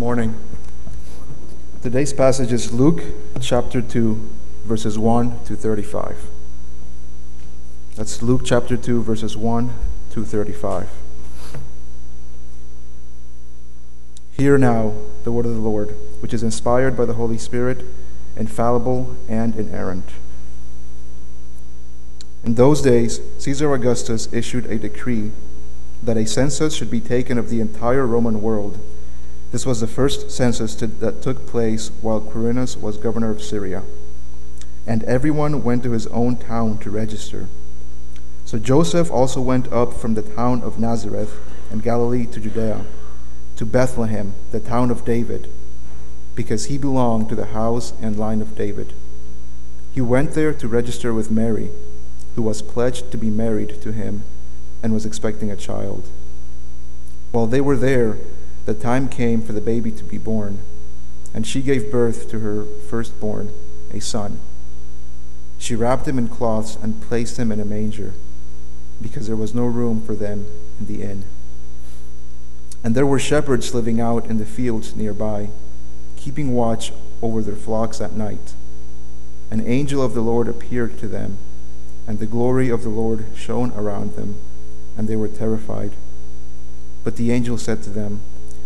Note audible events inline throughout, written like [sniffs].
morning. Today's passage is Luke chapter 2, verses 1 to 35. That's Luke chapter 2, verses 1 to 35. Hear now the word of the Lord, which is inspired by the Holy Spirit, infallible and inerrant. In those days, Caesar Augustus issued a decree that a census should be taken of the entire Roman world. This was the first census to, that took place while Quirinus was governor of Syria. And everyone went to his own town to register. So Joseph also went up from the town of Nazareth in Galilee to Judea, to Bethlehem, the town of David, because he belonged to the house and line of David. He went there to register with Mary, who was pledged to be married to him and was expecting a child. While they were there, the time came for the baby to be born, and she gave birth to her firstborn, a son. She wrapped him in cloths and placed him in a manger, because there was no room for them in the inn. And there were shepherds living out in the fields nearby, keeping watch over their flocks at night. An angel of the Lord appeared to them, and the glory of the Lord shone around them and they were terrified. But the angel said to them,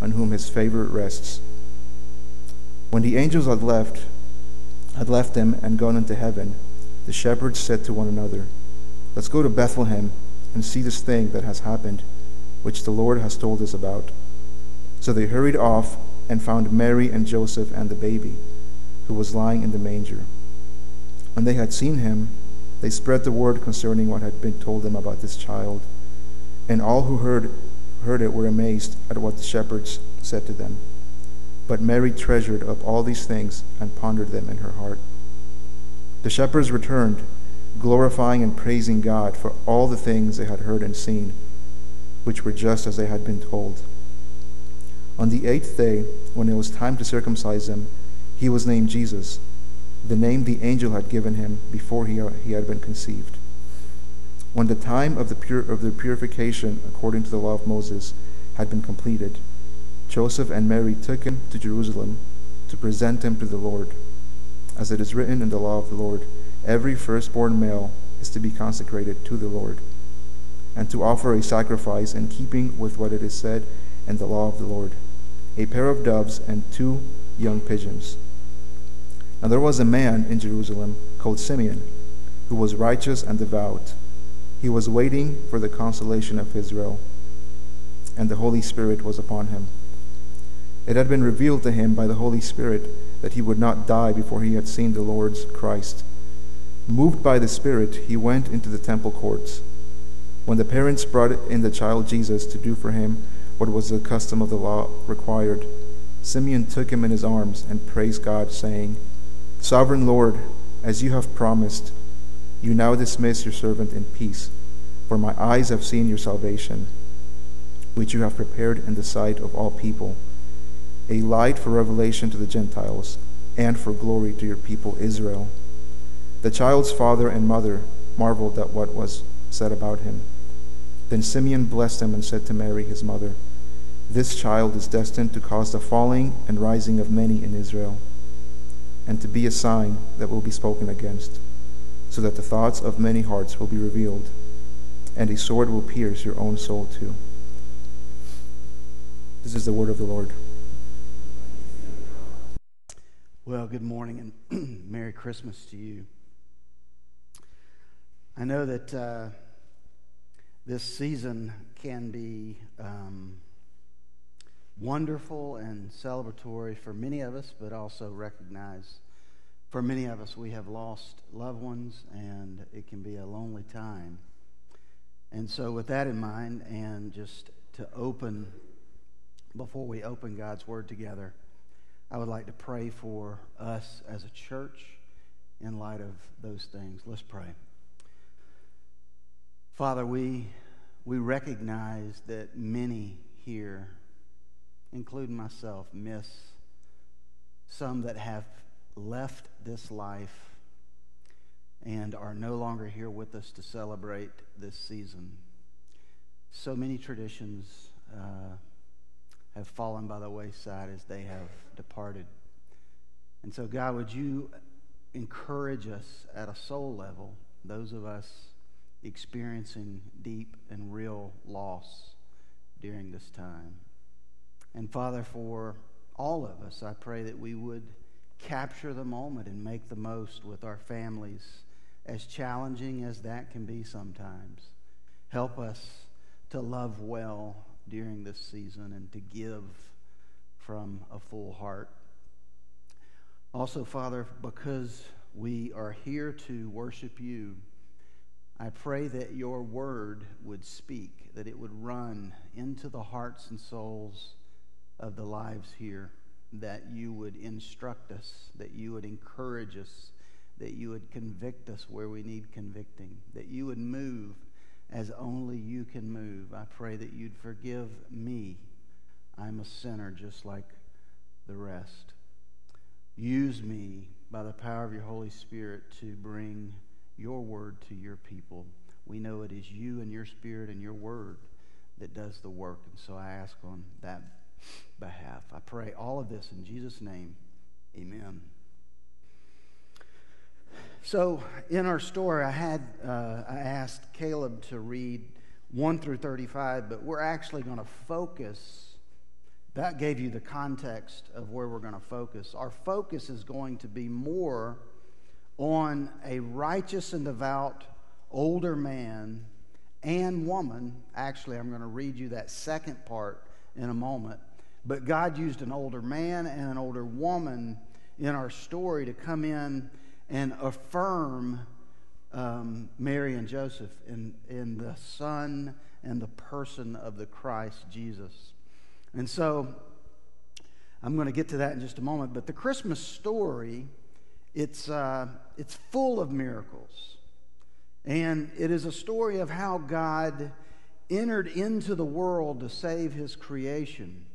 on whom his favor rests. When the angels had left, had left them and gone into heaven, the shepherds said to one another, Let's go to Bethlehem and see this thing that has happened, which the Lord has told us about. So they hurried off and found Mary and Joseph and the baby, who was lying in the manger. When they had seen him, they spread the word concerning what had been told them about this child. And all who heard, heard it were amazed at what the shepherds said to them. But Mary treasured up all these things and pondered them in her heart. The shepherds returned, glorifying and praising God for all the things they had heard and seen, which were just as they had been told. On the eighth day, when it was time to circumcise him, he was named Jesus, the name the angel had given him before he, he had been conceived. When the time of the, pur- of the purification according to the law of Moses had been completed, Joseph and Mary took him to Jerusalem to present him to the Lord. As it is written in the law of the Lord, every firstborn male is to be consecrated to the Lord, and to offer a sacrifice in keeping with what it is said in the law of the Lord a pair of doves and two young pigeons. Now there was a man in Jerusalem called Simeon, who was righteous and devout he was waiting for the consolation of Israel, and the Holy Spirit was upon him. It had been revealed to him by the Holy Spirit that he would not die before he had seen the Lord's Christ. Moved by the Spirit, he went into the temple courts. When the parents brought in the child Jesus to do for him what was the custom of the law required, Simeon took him in his arms and praised God, saying, Sovereign Lord, as you have promised, you now dismiss your servant in peace, for my eyes have seen your salvation, which you have prepared in the sight of all people, a light for revelation to the Gentiles, and for glory to your people Israel. The child's father and mother marveled at what was said about him. Then Simeon blessed him and said to Mary, his mother, This child is destined to cause the falling and rising of many in Israel, and to be a sign that will be spoken against so that the thoughts of many hearts will be revealed, and a sword will pierce your own soul too. This is the word of the Lord. Well, good morning and [clears throat] Merry Christmas to you. I know that uh, this season can be um, wonderful and celebratory for many of us, but also recognize for many of us, we have lost loved ones, and it can be a lonely time. And so, with that in mind, and just to open before we open God's Word together, I would like to pray for us as a church in light of those things. Let's pray. Father, we, we recognize that many here, including myself, miss some that have left this life and are no longer here with us to celebrate this season. So many traditions uh, have fallen by the wayside as they have departed. And so, God, would you encourage us at a soul level, those of us experiencing deep and real loss during this time? And Father, for all of us, I pray that we would capture the moment and make the most with our families, as challenging as that can be sometimes. Help us to love well during this season and to give from a full heart. Also, Father, because we are here to worship you, I pray that your word would speak, that it would run into the hearts and souls of the lives here, that you would instruct us, that you would encourage us, that you would convict us where we need convicting, that you would move as only you can move. I pray that you'd forgive me. I'm a sinner just like the rest. Use me by the power of your Holy Spirit to bring your word to your people. We know it is you and your spirit and your word that does the work. And so I ask on that behalf. I pray all of this in Jesus' name. Amen. So, in our story, I had uh, I asked Caleb to read 1 through 35, but we're actually going to focus. That gave you the context of where we're going to focus. Our focus is going to be more on a righteous and devout older man and woman. Actually, I'm going to read you that second part in a moment but God used an older man and an older woman in our story to come in and affirm um, Mary and Joseph in, in the son and the person of the Christ Jesus. And so I'm going to get to that in just a moment. But the Christmas story, it's, uh, it's full of miracles. And it is a story of how God entered into the world to save his creation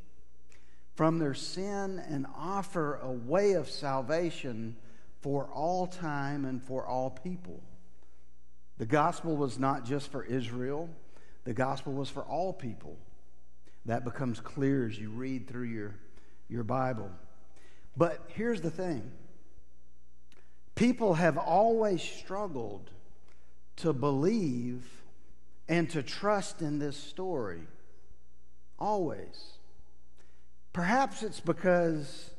from their sin and offer a way of salvation for all time and for all people. The gospel was not just for Israel, the gospel was for all people. That becomes clear as you read through your, your Bible. But here's the thing people have always struggled to believe and to trust in this story. Always. Perhaps it's because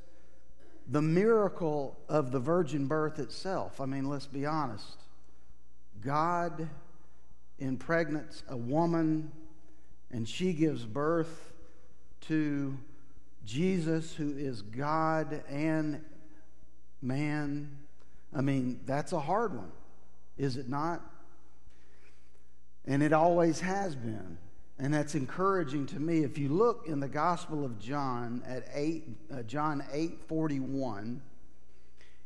the miracle of the virgin birth itself. I mean, let's be honest. God impregnates a woman, and she gives birth to Jesus, who is God and man. I mean, that's a hard one, is it not? And it always has been. And that's encouraging to me. If you look in the Gospel of John at 8, uh, John 8 41,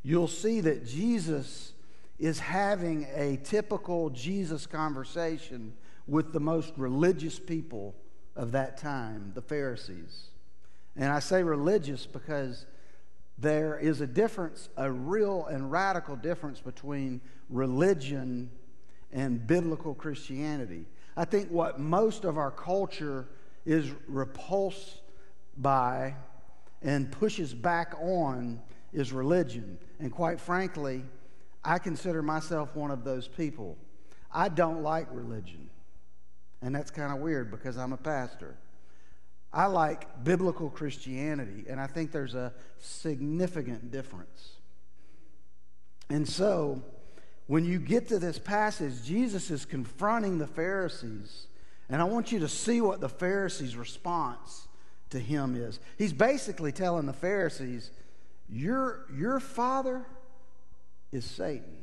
you'll see that Jesus is having a typical Jesus conversation with the most religious people of that time, the Pharisees. And I say religious because there is a difference, a real and radical difference between religion and biblical Christianity. I think what most of our culture is repulsed by and pushes back on is religion. And quite frankly, I consider myself one of those people. I don't like religion. And that's kind of weird because I'm a pastor. I like biblical Christianity, and I think there's a significant difference. And so, when you get to this passage, Jesus is confronting the Pharisees. And I want you to see what the Pharisees' response to him is. He's basically telling the Pharisees, Your, your father is Satan.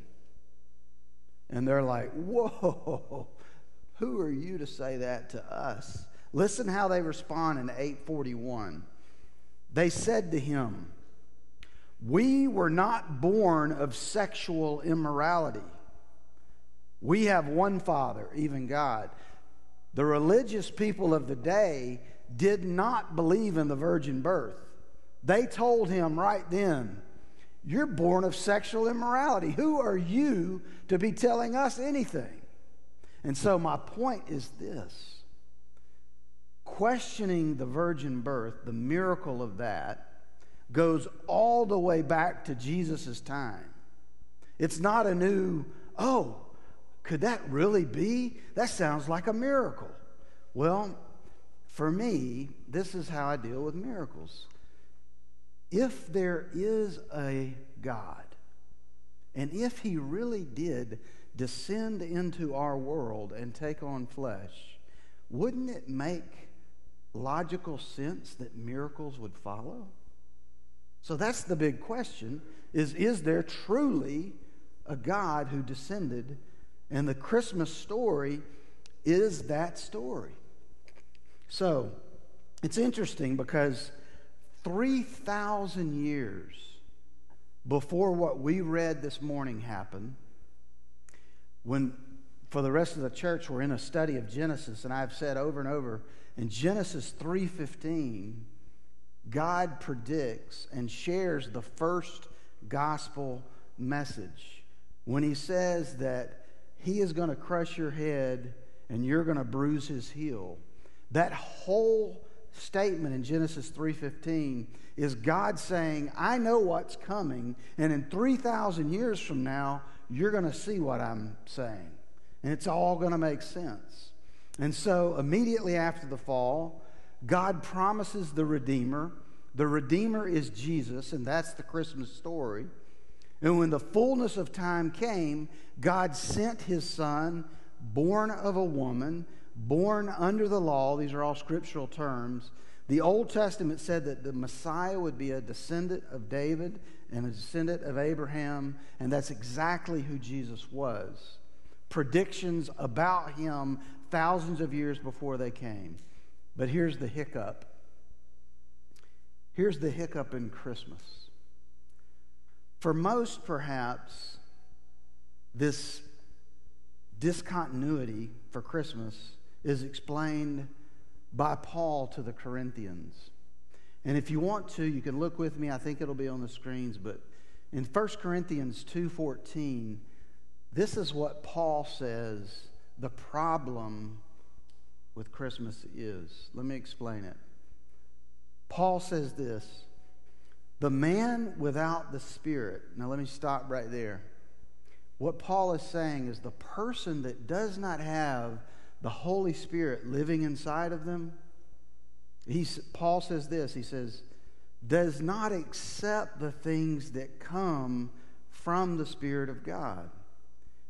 And they're like, Whoa, who are you to say that to us? Listen how they respond in 841. They said to him, We were not born of sexual immorality. We have one Father, even God. The religious people of the day did not believe in the virgin birth. They told him right then, You're born of sexual immorality. Who are you to be telling us anything? And so, my point is this questioning the virgin birth, the miracle of that, goes all the way back to Jesus' time. It's not a new, oh, could that really be? That sounds like a miracle. Well, for me, this is how I deal with miracles. If there is a God, and if He really did descend into our world and take on flesh, wouldn't it make logical sense that miracles would follow? So that's the big question is is there truly a God who descended and the Christmas story is that story. So it's interesting because 3,000 years before what we read this morning happened, when for the rest of the church we're in a study of Genesis, and I've said over and over in Genesis 3:15, God predicts and shares the first gospel message when he says that he is going to crush your head and you're going to bruise his heel. That whole statement in Genesis 3:15 is God saying, "I know what's coming, and in 3000 years from now, you're going to see what I'm saying." And it's all going to make sense. And so, immediately after the fall, God promises the Redeemer. The Redeemer is Jesus, and that's the Christmas story. And when the fullness of time came, God sent his son, born of a woman, born under the law. These are all scriptural terms. The Old Testament said that the Messiah would be a descendant of David and a descendant of Abraham, and that's exactly who Jesus was. Predictions about him thousands of years before they came. But here's the hiccup. Here's the hiccup in Christmas. For most, perhaps, this discontinuity for Christmas is explained by Paul to the Corinthians. And if you want to, you can look with me. I think it'll be on the screens, but in 1 Corinthians 2:14, this is what Paul says the problem with Christmas is. Let me explain it. Paul says this the man without the Spirit. Now, let me stop right there. What Paul is saying is the person that does not have the Holy Spirit living inside of them, he's, Paul says this he says, does not accept the things that come from the Spirit of God.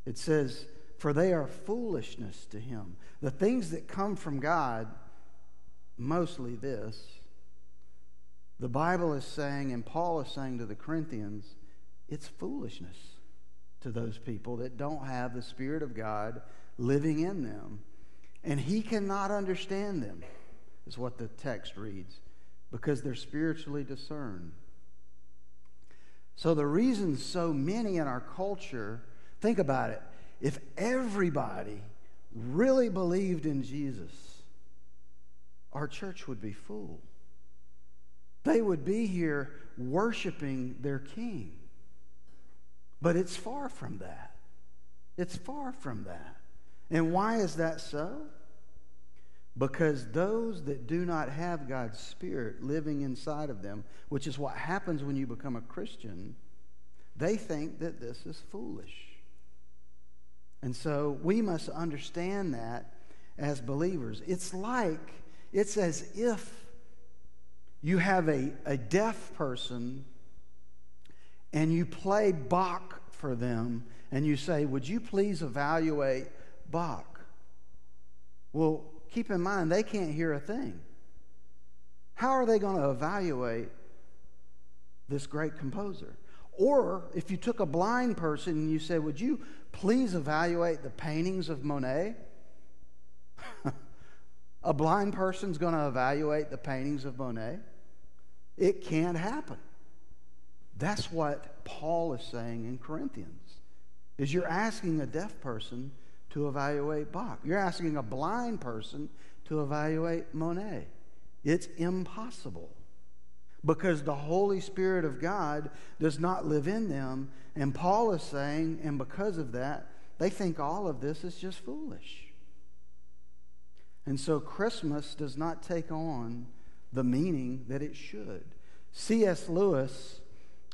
It says, for they are foolishness to him. The things that come from God, mostly this, the Bible is saying, and Paul is saying to the Corinthians, it's foolishness to those people that don't have the Spirit of God living in them. And he cannot understand them, is what the text reads, because they're spiritually discerned. So, the reason so many in our culture, think about it, if everybody really believed in Jesus, our church would be full. They would be here worshiping their king. But it's far from that. It's far from that. And why is that so? Because those that do not have God's Spirit living inside of them, which is what happens when you become a Christian, they think that this is foolish. And so we must understand that as believers. It's like, it's as if you have a, a deaf person and you play Bach for them and you say, Would you please evaluate Bach? Well, keep in mind, they can't hear a thing. How are they going to evaluate this great composer? Or if you took a blind person and you said, Would you please evaluate the paintings of Monet? [laughs] A blind person's going to evaluate the paintings of Monet? It can't happen. That's what Paul is saying in Corinthians. Is you're asking a deaf person to evaluate Bach. You're asking a blind person to evaluate Monet. It's impossible because the Holy Spirit of God does not live in them. And Paul is saying, and because of that, they think all of this is just foolish. And so Christmas does not take on the meaning that it should. C.S. Lewis,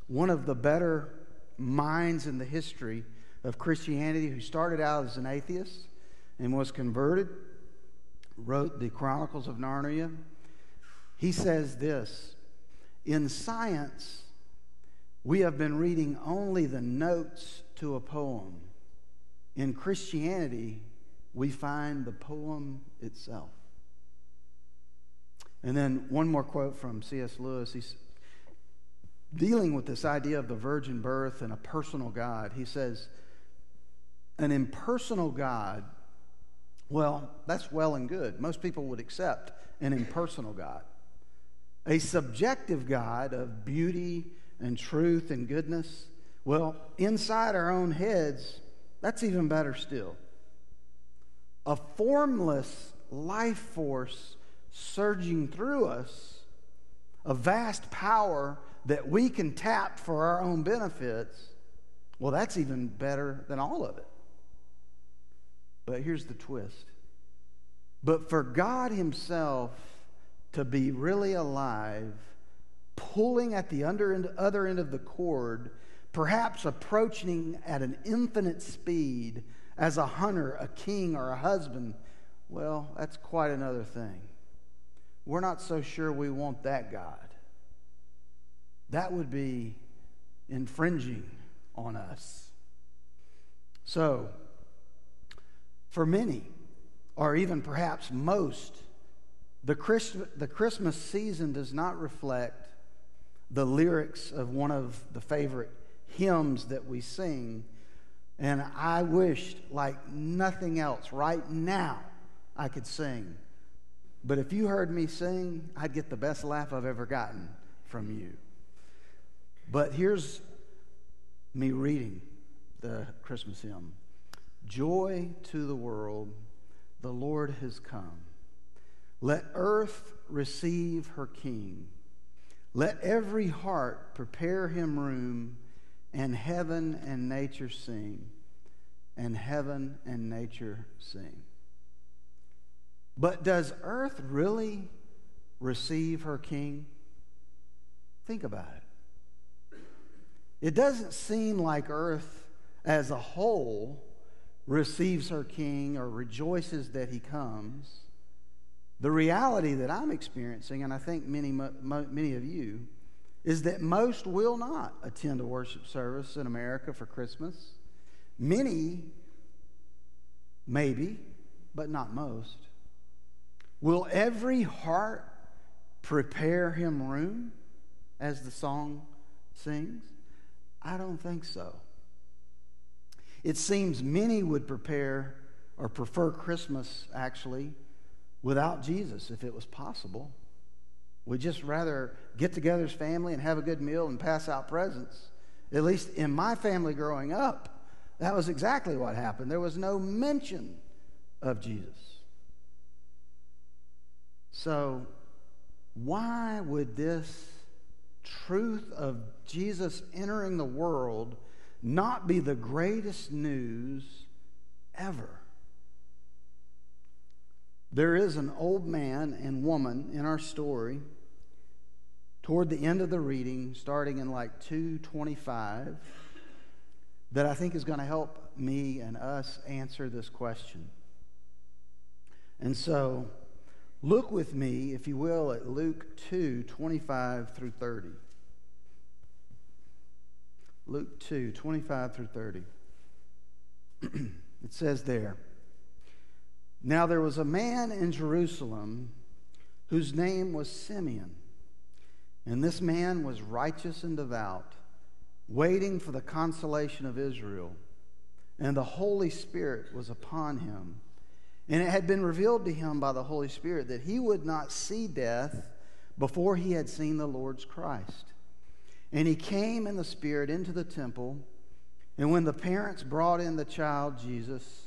one of the better minds in the history of Christianity, who started out as an atheist and was converted, wrote the Chronicles of Narnia. He says this In science, we have been reading only the notes to a poem. In Christianity, we find the poem itself. And then one more quote from C.S. Lewis. He's dealing with this idea of the virgin birth and a personal God. He says, An impersonal God, well, that's well and good. Most people would accept an impersonal God. A subjective God of beauty and truth and goodness, well, inside our own heads, that's even better still a formless life force surging through us, a vast power that we can tap for our own benefits, well, that's even better than all of it. But here's the twist. But for God Himself to be really alive, pulling at the under end, other end of the cord, perhaps approaching at an infinite speed, as a hunter, a king, or a husband, well, that's quite another thing. We're not so sure we want that God. That would be infringing on us. So, for many, or even perhaps most, the, Christ- the Christmas season does not reflect the lyrics of one of the favorite hymns that we sing and I wished, like nothing else, right now, I could sing. But if you heard me sing, I'd get the best laugh I've ever gotten from you. But here's me reading the Christmas hymn Joy to the world, the Lord has come. Let earth receive her King. Let every heart prepare him room and heaven and nature sing, and heaven and nature sing. But does earth really receive her king? Think about it. It doesn't seem like earth as a whole receives her king or rejoices that he comes. The reality that I'm experiencing, and I think many, many of you, is that most will not attend a worship service in America for Christmas. Many, maybe, but not most. Will every heart prepare him room, as the song sings? I don't think so. It seems many would prepare or prefer Christmas actually without Jesus if it was possible. We'd just rather get together as family and have a good meal and pass out presents. At least in my family growing up, that was exactly what happened. There was no mention of Jesus. So, why would this truth of Jesus entering the world not be the greatest news ever? There is an old man and woman in our story toward the end of the reading, starting in like 225, that I think is going to help me and us answer this question. And so, look with me, if you will, at Luke 2 25 through 30. Luke 2 25 through 30. [clears throat] it says there Now there was a man in Jerusalem whose name was Simeon. And this man was righteous and devout, waiting for the consolation of Israel. And the Holy Spirit was upon him. And it had been revealed to him by the Holy Spirit that he would not see death before he had seen the Lord's Christ. And he came in the Spirit into the temple. And when the parents brought in the child Jesus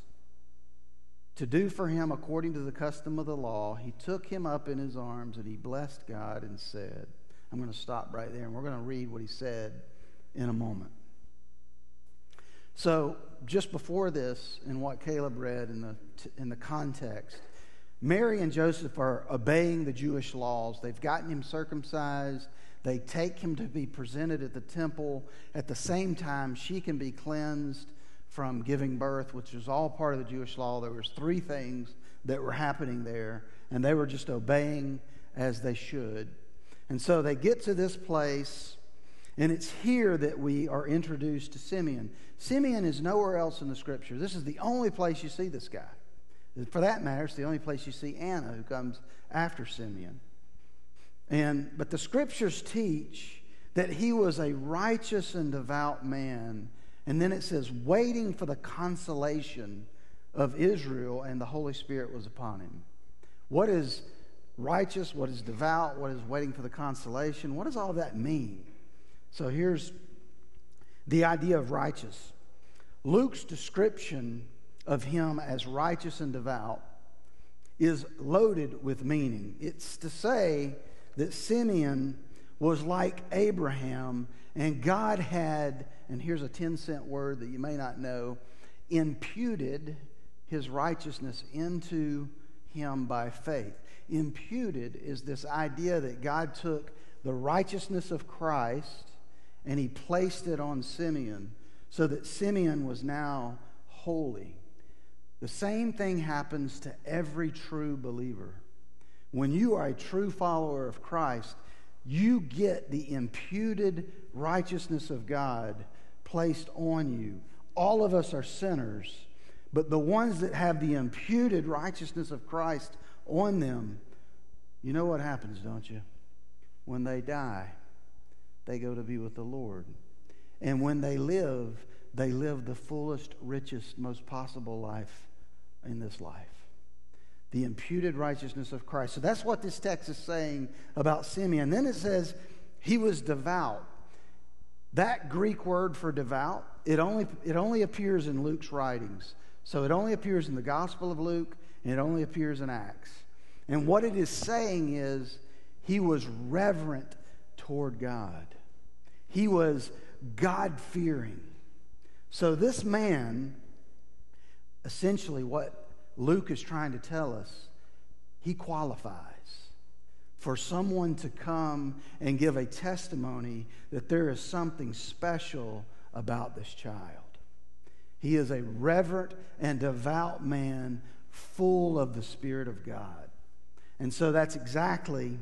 to do for him according to the custom of the law, he took him up in his arms and he blessed God and said, I'm going to stop right there and we're going to read what he said in a moment. So, just before this, in what Caleb read in the, in the context, Mary and Joseph are obeying the Jewish laws. They've gotten him circumcised. They take him to be presented at the temple. At the same time, she can be cleansed from giving birth, which is all part of the Jewish law. There was three things that were happening there, and they were just obeying as they should. And so they get to this place, and it's here that we are introduced to Simeon. Simeon is nowhere else in the scripture. This is the only place you see this guy. For that matter, it's the only place you see Anna, who comes after Simeon. And, but the scriptures teach that he was a righteous and devout man. And then it says, waiting for the consolation of Israel, and the Holy Spirit was upon him. What is righteous? What is devout? What is waiting for the consolation? What does all that mean? So here's the idea of righteous. Luke's description of him as righteous and devout is loaded with meaning. It's to say that Simeon was like Abraham, and God had, and here's a 10 cent word that you may not know, imputed his righteousness into him by faith. Imputed is this idea that God took the righteousness of Christ and he placed it on Simeon so that Simeon was now holy. The same thing happens to every true believer. When you are a true follower of Christ, you get the imputed righteousness of God placed on you. All of us are sinners, but the ones that have the imputed righteousness of Christ on them, you know what happens, don't you? When they die, they go to be with the Lord. And when they live, they live the fullest, richest, most possible life in this life. The imputed righteousness of Christ. So that's what this text is saying about Simeon. Then it says he was devout. That Greek word for devout, it only, it only appears in Luke's writings. So it only appears in the Gospel of Luke and it only appears in Acts. And what it is saying is he was reverent toward God. He was God fearing. So, this man, essentially, what Luke is trying to tell us, he qualifies for someone to come and give a testimony that there is something special about this child. He is a reverent and devout man full of the Spirit of God. And so that's exactly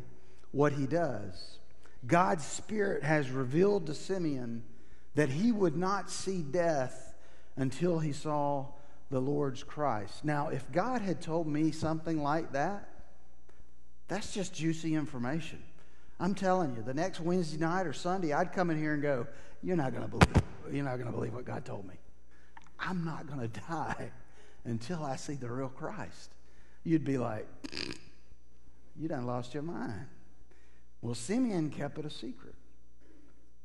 what he does. God's Spirit has revealed to Simeon that he would not see death until he saw the Lord's Christ. Now, if God had told me something like that, that's just juicy information. I'm telling you, the next Wednesday night or Sunday, I'd come in here and go, "You're not going to believe. You're not going to believe what God told me. I'm not going [laughs] to die until I see the real Christ." You'd be like, [sniffs] "You done lost your mind." Well, Simeon kept it a secret.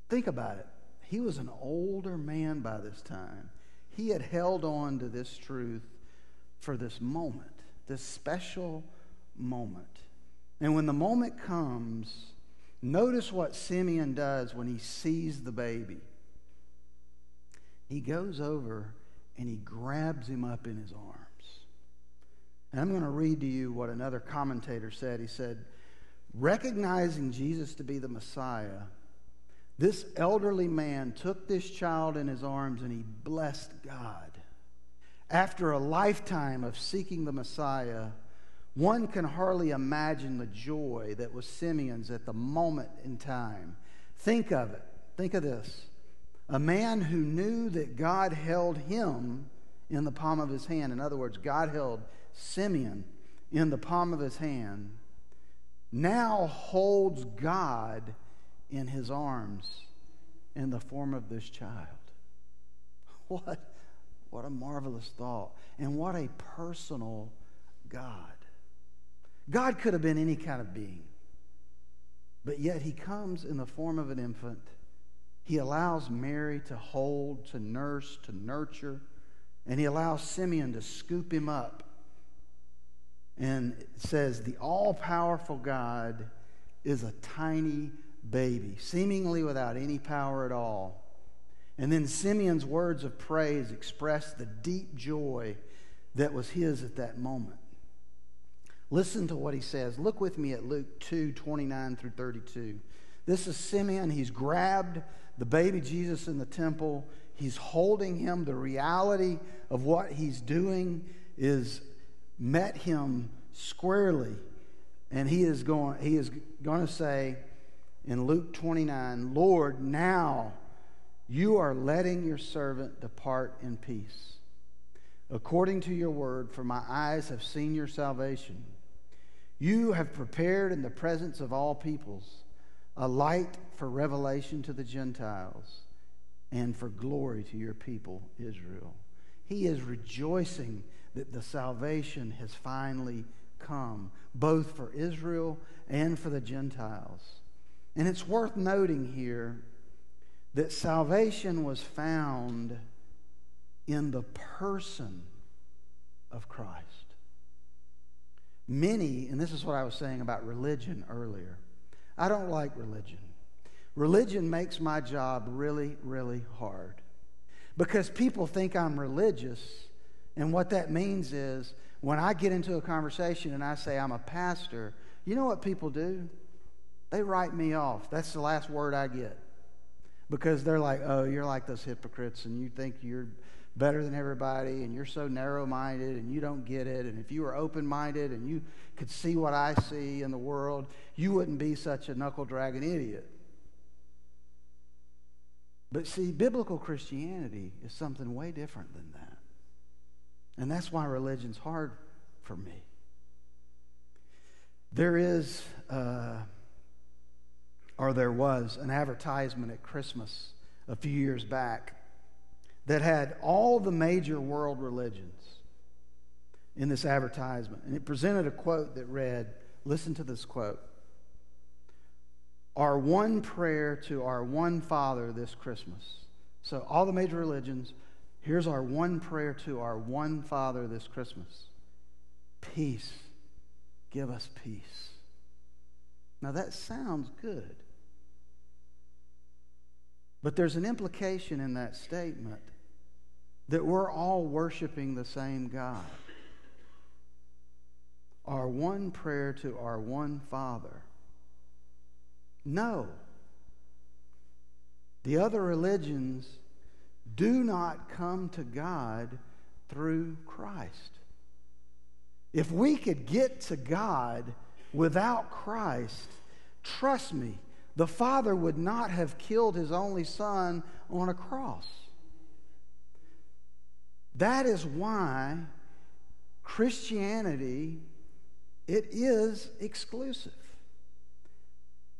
Think about it. He was an older man by this time. He had held on to this truth for this moment, this special moment. And when the moment comes, notice what Simeon does when he sees the baby. He goes over and he grabs him up in his arms. And I'm going to read to you what another commentator said. He said, Recognizing Jesus to be the Messiah, this elderly man took this child in his arms and he blessed God. After a lifetime of seeking the Messiah, one can hardly imagine the joy that was Simeon's at the moment in time. Think of it. Think of this. A man who knew that God held him in the palm of his hand. In other words, God held Simeon in the palm of his hand now holds God in his arms in the form of this child. [laughs] What, what a marvelous thought. And what a personal God. God could have been any kind of being, but yet he comes in the form of an infant. He allows Mary to hold, to nurse, to nurture, and he allows Simeon to scoop him up. And says, The all powerful God is a tiny baby, seemingly without any power at all. And then Simeon's words of praise express the deep joy that was his at that moment. Listen to what he says. Look with me at Luke 2 29 through 32. This is Simeon. He's grabbed the baby Jesus in the temple. He's holding him. The reality of what he's doing is met him squarely. And he is going, he is going to say in Luke 29, Lord, now you are letting your servant depart in peace. According to your word, for my eyes have seen your salvation. You have prepared in the presence of all peoples a light for revelation to the Gentiles and for glory to your people, Israel. He is rejoicing that the salvation has finally come, both for Israel and for the Gentiles. And it's worth noting here that salvation was found in the person of Christ. Many, and this is what I was saying about religion earlier, I don't like religion. Religion makes my job really, really hard because people think I'm religious, and what that means is when I get into a conversation and I say I'm a pastor, you know what people do? They write me off. That's the last word I get because they're like, oh, you're like those hypocrites and you think you're better than everybody and you're so narrow minded and you don't get it. And if you were open minded and you could see what I see in the world, you wouldn't be such a knuckle dragging idiot. But see, biblical Christianity is something way different than that. And that's why religion's hard for me. There is. Uh, or there was an advertisement at Christmas a few years back that had all the major world religions in this advertisement. And it presented a quote that read listen to this quote Our one prayer to our one Father this Christmas. So, all the major religions, here's our one prayer to our one Father this Christmas peace. Give us peace. Now, that sounds good. But there's an implication in that statement that we're all worshiping the same God. Our one prayer to our one Father. No. The other religions do not come to God through Christ. If we could get to God without Christ, trust me, the Father would not have killed his only Son on a cross. That is why Christianity it is exclusive.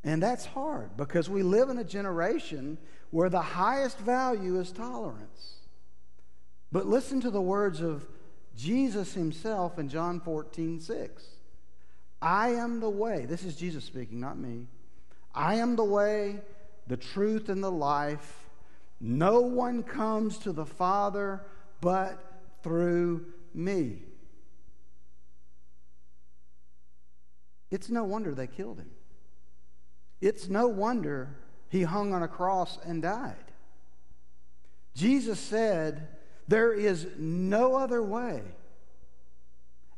And that's hard because we live in a generation where the highest value is tolerance. But listen to the words of Jesus himself in John 14, 6. I am the way. This is Jesus speaking, not me. I am the way, the truth, and the life. No one comes to the Father but through me. It's no wonder they killed him. It's no wonder he hung on a cross and died. Jesus said, There is no other way.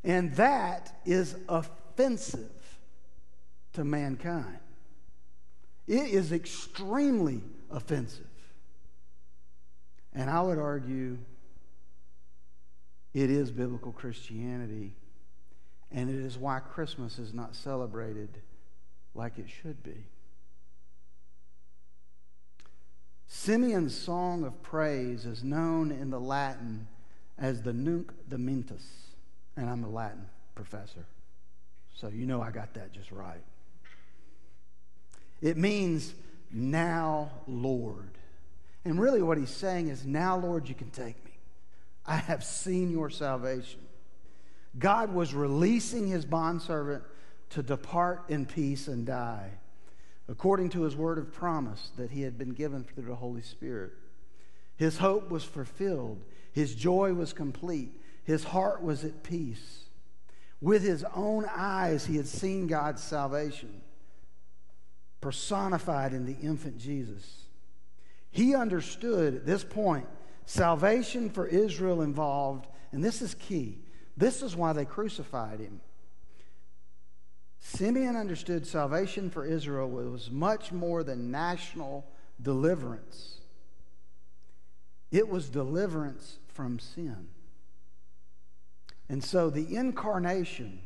And that is offensive to mankind. It is extremely offensive. And I would argue it is biblical Christianity, and it is why Christmas is not celebrated like it should be. Simeon's song of praise is known in the Latin as the Nunc Dimittis, and I'm a Latin professor, so you know I got that just right. It means, now, Lord. And really, what he's saying is, now, Lord, you can take me. I have seen your salvation. God was releasing his bondservant to depart in peace and die, according to his word of promise that he had been given through the Holy Spirit. His hope was fulfilled, his joy was complete, his heart was at peace. With his own eyes, he had seen God's salvation personified in the infant Jesus. He understood at this point salvation for Israel involved, and this is key. This is why they crucified him. Simeon understood salvation for Israel was much more than national deliverance, it was deliverance from sin. And so the incarnation,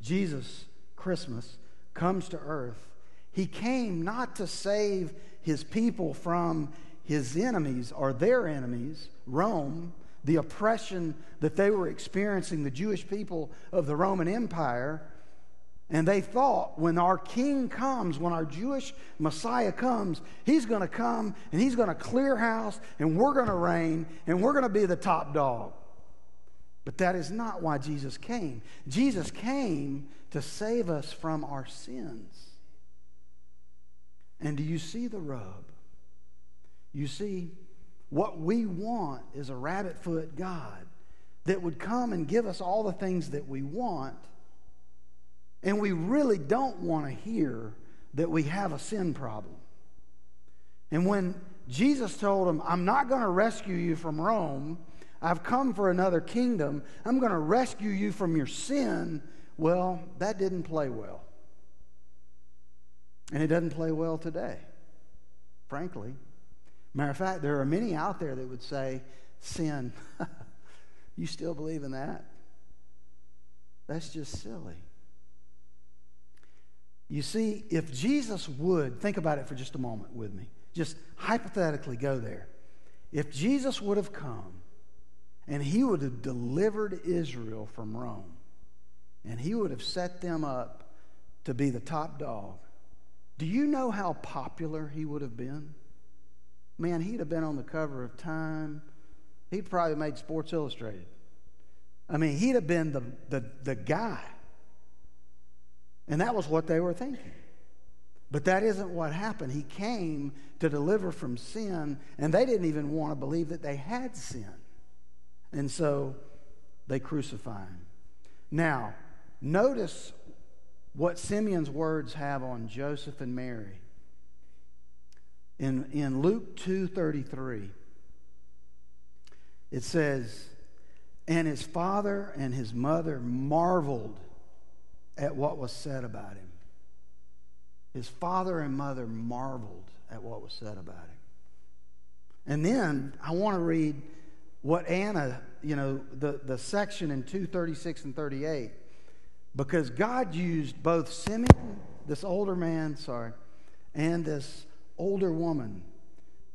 Jesus, Christmas, comes to earth. He came not to save his people from his enemies or their enemies, Rome, the oppression that they were experiencing, the Jewish people of the Roman Empire. And they thought when our king comes, when our Jewish Messiah comes, he's going to come and he's going to clear house and we're going to reign and we're going to be the top dog. But that is not why Jesus came. Jesus came to save us from our sins. And do you see the rub? You see, what we want is a rabbit foot God that would come and give us all the things that we want. And we really don't want to hear that we have a sin problem. And when Jesus told him, I'm not going to rescue you from Rome, I've come for another kingdom. I'm going to rescue you from your sin. Well, that didn't play well. And it doesn't play well today, frankly. Matter of fact, there are many out there that would say, sin. [laughs] you still believe in that? That's just silly. You see, if Jesus would, think about it for just a moment with me, just hypothetically go there. If Jesus would have come and he would have delivered Israel from Rome. And he would have set them up to be the top dog. Do you know how popular he would have been? Man, he'd have been on the cover of Time. He'd probably made Sports Illustrated. I mean, he'd have been the, the, the guy. And that was what they were thinking. But that isn't what happened. He came to deliver from sin, and they didn't even want to believe that they had sin. And so they crucify him. Now, notice what Simeon's words have on Joseph and Mary. In, in Luke 2:33, it says, And his father and his mother marveled at what was said about him. His father and mother marveled at what was said about him. And then I want to read what Anna, you know, the, the section in 236 and 38, because God used both Simeon, this older man, sorry, and this older woman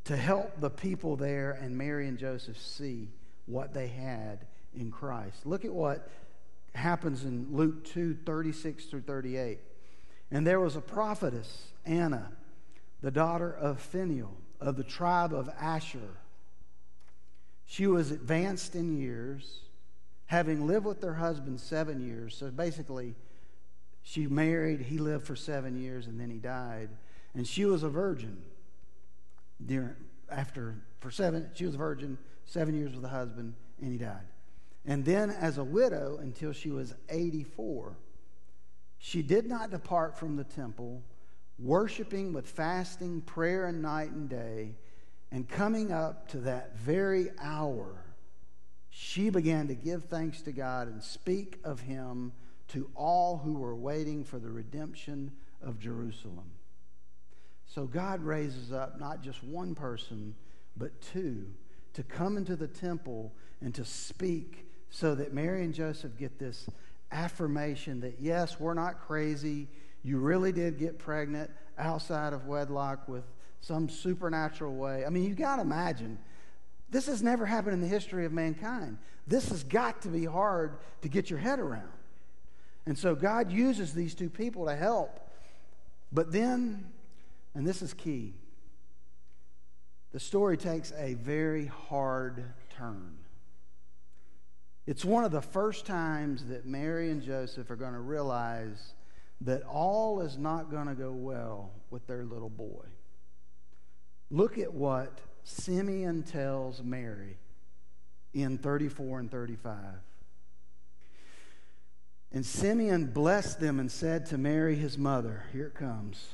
to help the people there and Mary and Joseph see what they had in Christ. Look at what happens in Luke 2 36 through 38. And there was a prophetess, Anna, the daughter of Phanuel of the tribe of Asher. She was advanced in years, having lived with her husband seven years. So basically, she married, he lived for seven years, and then he died. And she was a virgin. During, after, for seven, she was a virgin, seven years with a husband, and he died. And then as a widow until she was 84. She did not depart from the temple, worshiping with fasting, prayer, and night and day and coming up to that very hour, she began to give thanks to God and speak of him to all who were waiting for the redemption of Jerusalem. So God raises up not just one person, but two to come into the temple and to speak so that Mary and Joseph get this affirmation that, yes, we're not crazy. You really did get pregnant outside of wedlock with some supernatural way. I mean, you've got to imagine this has never happened in the history of mankind. This has got to be hard to get your head around. And so God uses these two people to help. But then, and this is key, the story takes a very hard turn. It's one of the first times that Mary and Joseph are going to realize that all is not going to go well with their little boy. Look at what Simeon tells Mary in 34 and 35. And Simeon blessed them and said to Mary, his mother, Here it comes.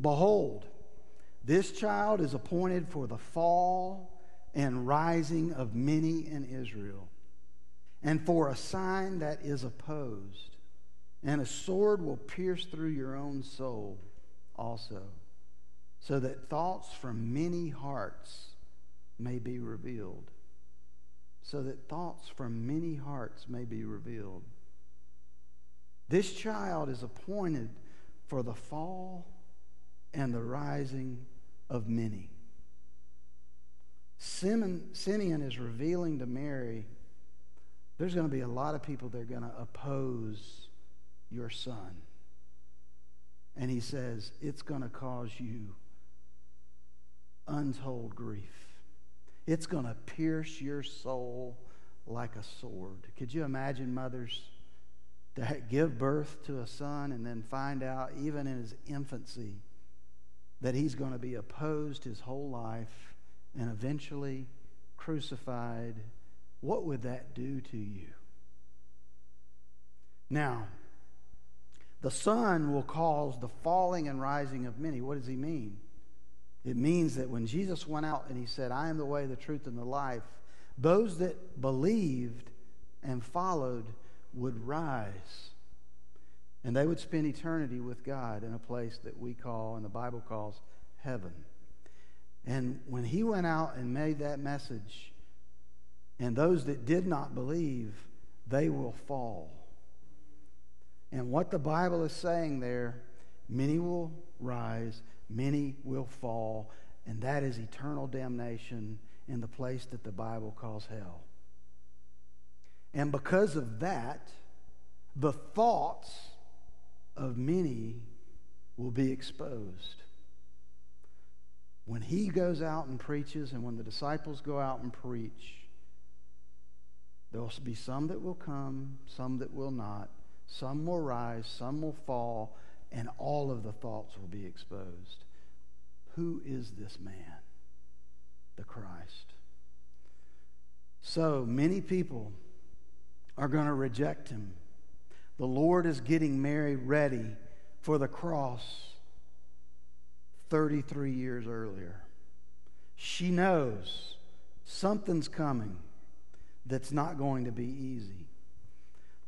Behold, this child is appointed for the fall and rising of many in Israel, and for a sign that is opposed, and a sword will pierce through your own soul also, so that thoughts from many hearts may be revealed. So that thoughts from many hearts may be revealed. This child is appointed for the fall and the rising of many. Simeon, Simeon is revealing to Mary there's going to be a lot of people that are going to oppose your son. And he says, it's going to cause you untold grief. It's going to pierce your soul like a sword. Could you imagine mothers that give birth to a son and then find out, even in his infancy, that he's going to be opposed his whole life and eventually crucified, what would that do to you? Now, the Son will cause the falling and rising of many. What does he mean? It means that when Jesus went out and he said, I am the way, the truth, and the life, those that believed and followed would rise. And they would spend eternity with God in a place that we call, and the Bible calls, heaven. And when he went out and made that message, and those that did not believe, they will fall. And what the Bible is saying there, many will rise, many will fall, and that is eternal damnation in the place that the Bible calls hell. And because of that, the thoughts of many will be exposed. When he goes out and preaches, and when the disciples go out and preach, there will be some that will come, some that will not. Some will rise, some will fall, and all of the thoughts will be exposed. Who is this man? The Christ. So many people are going to reject him. The Lord is getting Mary ready for the cross 33 years earlier. She knows something's coming that's not going to be easy.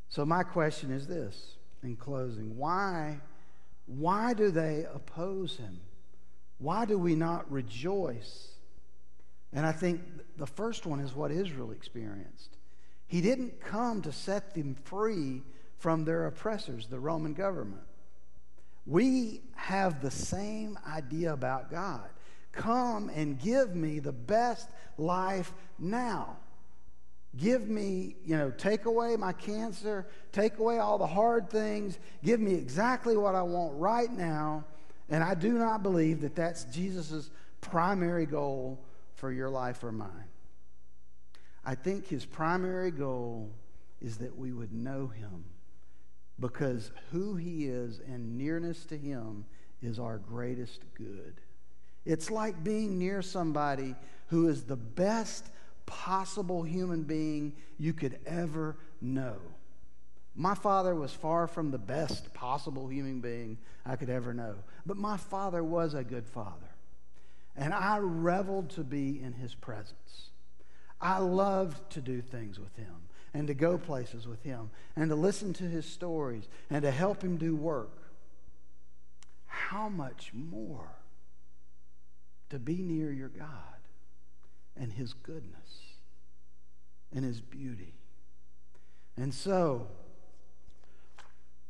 So my question is this in closing, why why do they oppose him? Why do we not rejoice? And I think the first one is what Israel experienced. He didn't come to set them free from their oppressors, the Roman government. We have the same idea about God. Come and give me the best life now. Give me, you know, take away my cancer, take away all the hard things, give me exactly what I want right now. And I do not believe that that's Jesus' primary goal for your life or mine. I think his primary goal is that we would know him because who he is and nearness to him is our greatest good. It's like being near somebody who is the best possible human being you could ever know. My father was far from the best possible human being I could ever know, but my father was a good father. And I reveled to be in his presence. I loved to do things with him and to go places with him and to listen to his stories and to help him do work. How much more to be near your God and his goodness and his beauty. And so,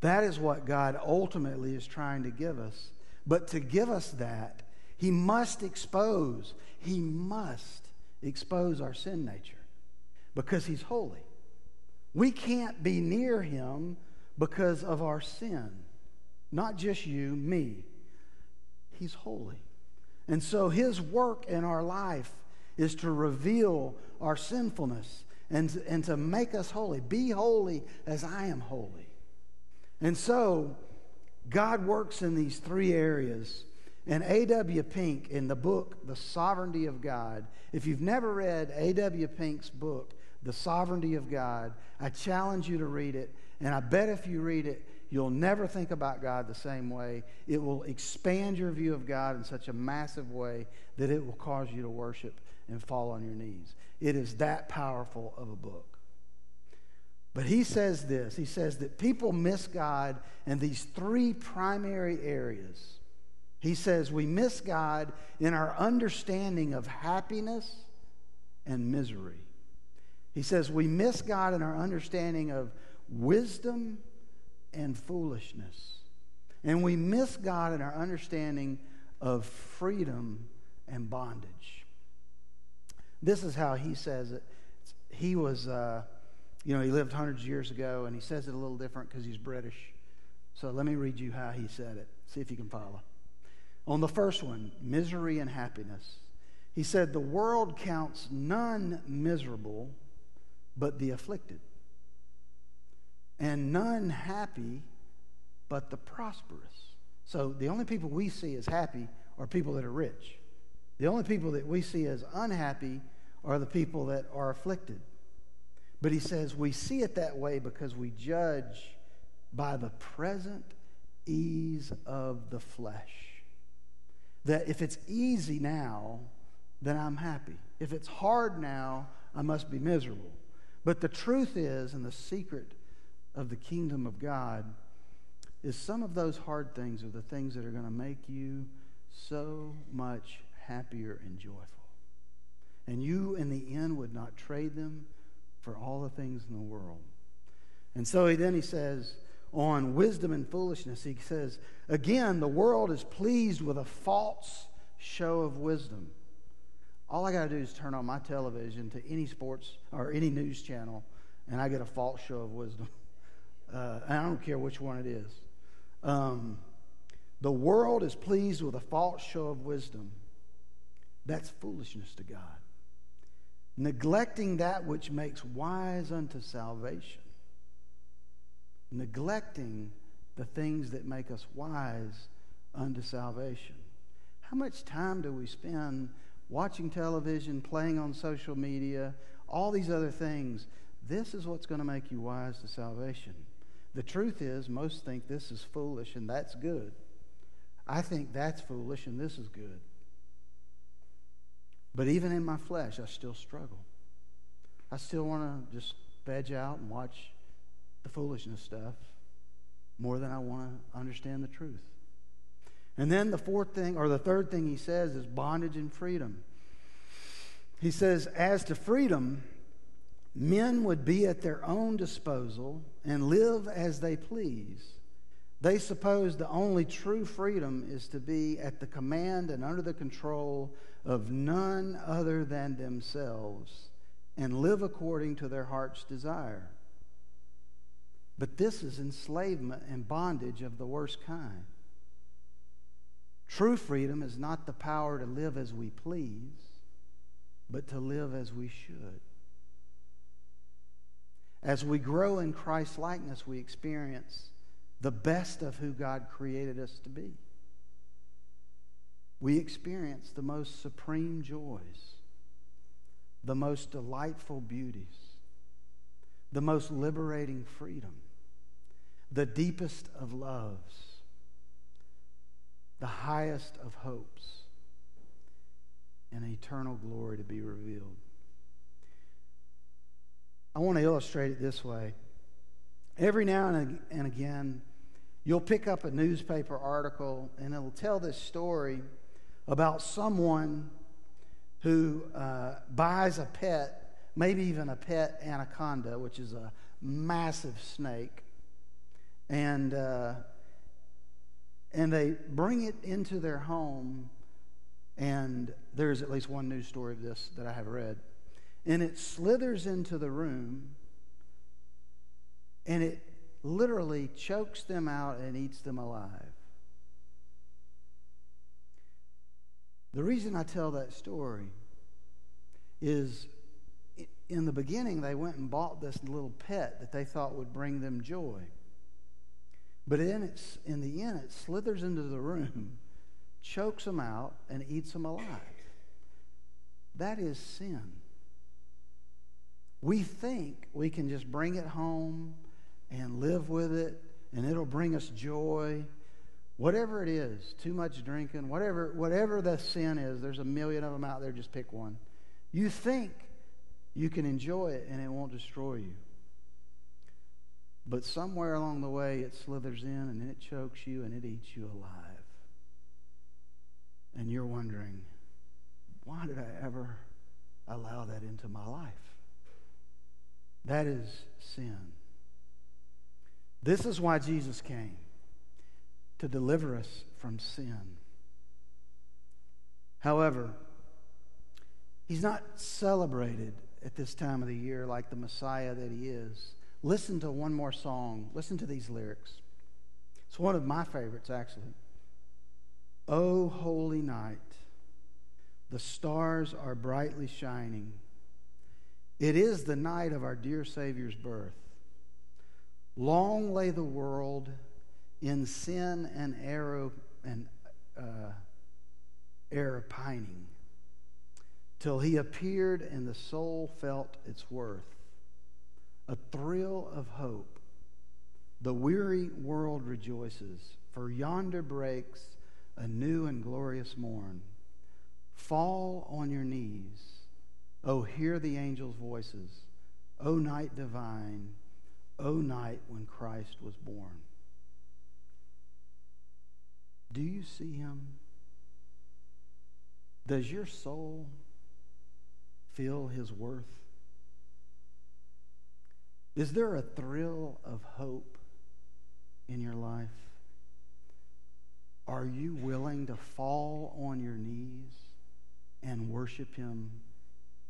that is what God ultimately is trying to give us. But to give us that, he must expose, he must expose our sin nature because he's holy. We can't be near him because of our sin. Not just you, me. He's holy. And so his work in our life is to reveal our sinfulness and, and to make us holy. Be holy as I am holy. And so, God works in these three areas. And A.W. Pink, in the book, The Sovereignty of God, if you've never read A.W. Pink's book, The Sovereignty of God, I challenge you to read it. And I bet if you read it, you'll never think about God the same way. It will expand your view of God in such a massive way that it will cause you to worship and fall on your knees. It is that powerful of a book. But he says this he says that people miss God in these three primary areas. He says we miss God in our understanding of happiness and misery. He says we miss God in our understanding of wisdom and foolishness. And we miss God in our understanding of freedom and bondage. This is how he says it. He was, uh, you know, he lived hundreds of years ago, and he says it a little different because he's British. So let me read you how he said it. See if you can follow. On the first one, misery and happiness, he said, The world counts none miserable but the afflicted, and none happy but the prosperous. So the only people we see as happy are people that are rich. The only people that we see as unhappy are the people that are afflicted. But he says we see it that way because we judge by the present ease of the flesh. That if it's easy now, then I'm happy. If it's hard now, I must be miserable. But the truth is, and the secret of the kingdom of God, is some of those hard things are the things that are going to make you so much happier and joyful. And you, in the end, would not trade them for all the things in the world. And so he, then he says, on wisdom and foolishness, he says, again, the world is pleased with a false show of wisdom. All I got to do is turn on my television to any sports or any news channel, and I get a false show of wisdom. [laughs] Uh, and I don't care which one it is. Um, the world is pleased with a false show of wisdom. That's foolishness to God. Neglecting that which makes wise unto salvation. Neglecting the things that make us wise unto salvation. How much time do we spend watching television, playing on social media, all these other things? This is what's going to make you wise to salvation. The truth is, most think this is foolish and that's good. I think that's foolish and this is good. But even in my flesh, I still struggle. I still want to just veg out and watch the foolishness stuff more than I want to understand the truth. And then the fourth thing, or the third thing he says, is bondage and freedom. He says, as to freedom, men would be at their own disposal and live as they please. They suppose the only true freedom is to be at the command and under the control of none other than themselves and live according to their heart's desire. But this is enslavement and bondage of the worst kind. True freedom is not the power to live as we please, but to live as we should. As we grow in Christ likeness, we experience the best of who God created us to be. We experience the most supreme joys, the most delightful beauties, the most liberating freedom, the deepest of loves, the highest of hopes, and eternal glory to be revealed. I want to illustrate it this way. Every now and again, you'll pick up a newspaper article and it'll tell this story about someone who uh, buys a pet, maybe even a pet anaconda, which is a massive snake, and uh, and they bring it into their home. And there's at least one news story of this that I have read and it slithers into the room and it literally chokes them out and eats them alive. The reason I tell that story is in the beginning, they went and bought this little pet that they thought would bring them joy. But in, in the end, it slithers into the room, chokes them out, and eats them alive. That is sin. We think we can just bring it home and live with it, and it'll bring us joy. Whatever it is, too much drinking, whatever, whatever the sin is, there's a million of them out there, just pick one. You think you can enjoy it and it won't destroy you. But somewhere along the way, it slithers in and it chokes you and it eats you alive. And you're wondering, why did I ever allow that into my life? That is sin. This is why Jesus came to deliver us from sin. However, he's not celebrated at this time of the year like the Messiah that he is. Listen to one more song. Listen to these lyrics. It's one of my favorites, actually. Oh, holy night, the stars are brightly shining. It is the night of our dear Savior's birth. Long lay the world in sin and error and uh, error pining, till he appeared and the soul felt its worth. A thrill of hope. The weary world rejoices, for yonder breaks a new and glorious morn. Fall on your knees. Oh, hear the angels' voices. O night divine, O night when Christ was born. Do you see him? Does your soul feel his worth? Is there a thrill of hope in your life? Are you willing to fall on your knees and worship him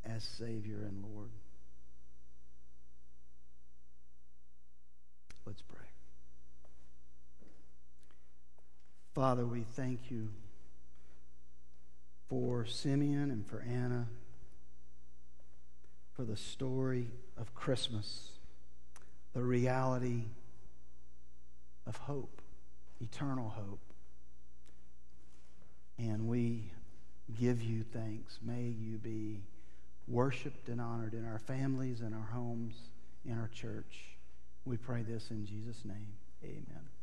as Savior and Lord? Let's pray. Father, we thank you for Simeon and for Anna, for the story of Christmas, the reality of hope, eternal hope. And we give you thanks. May you be worshiped and honored in our families, in our homes, in our church. We pray this in Jesus' name. Amen.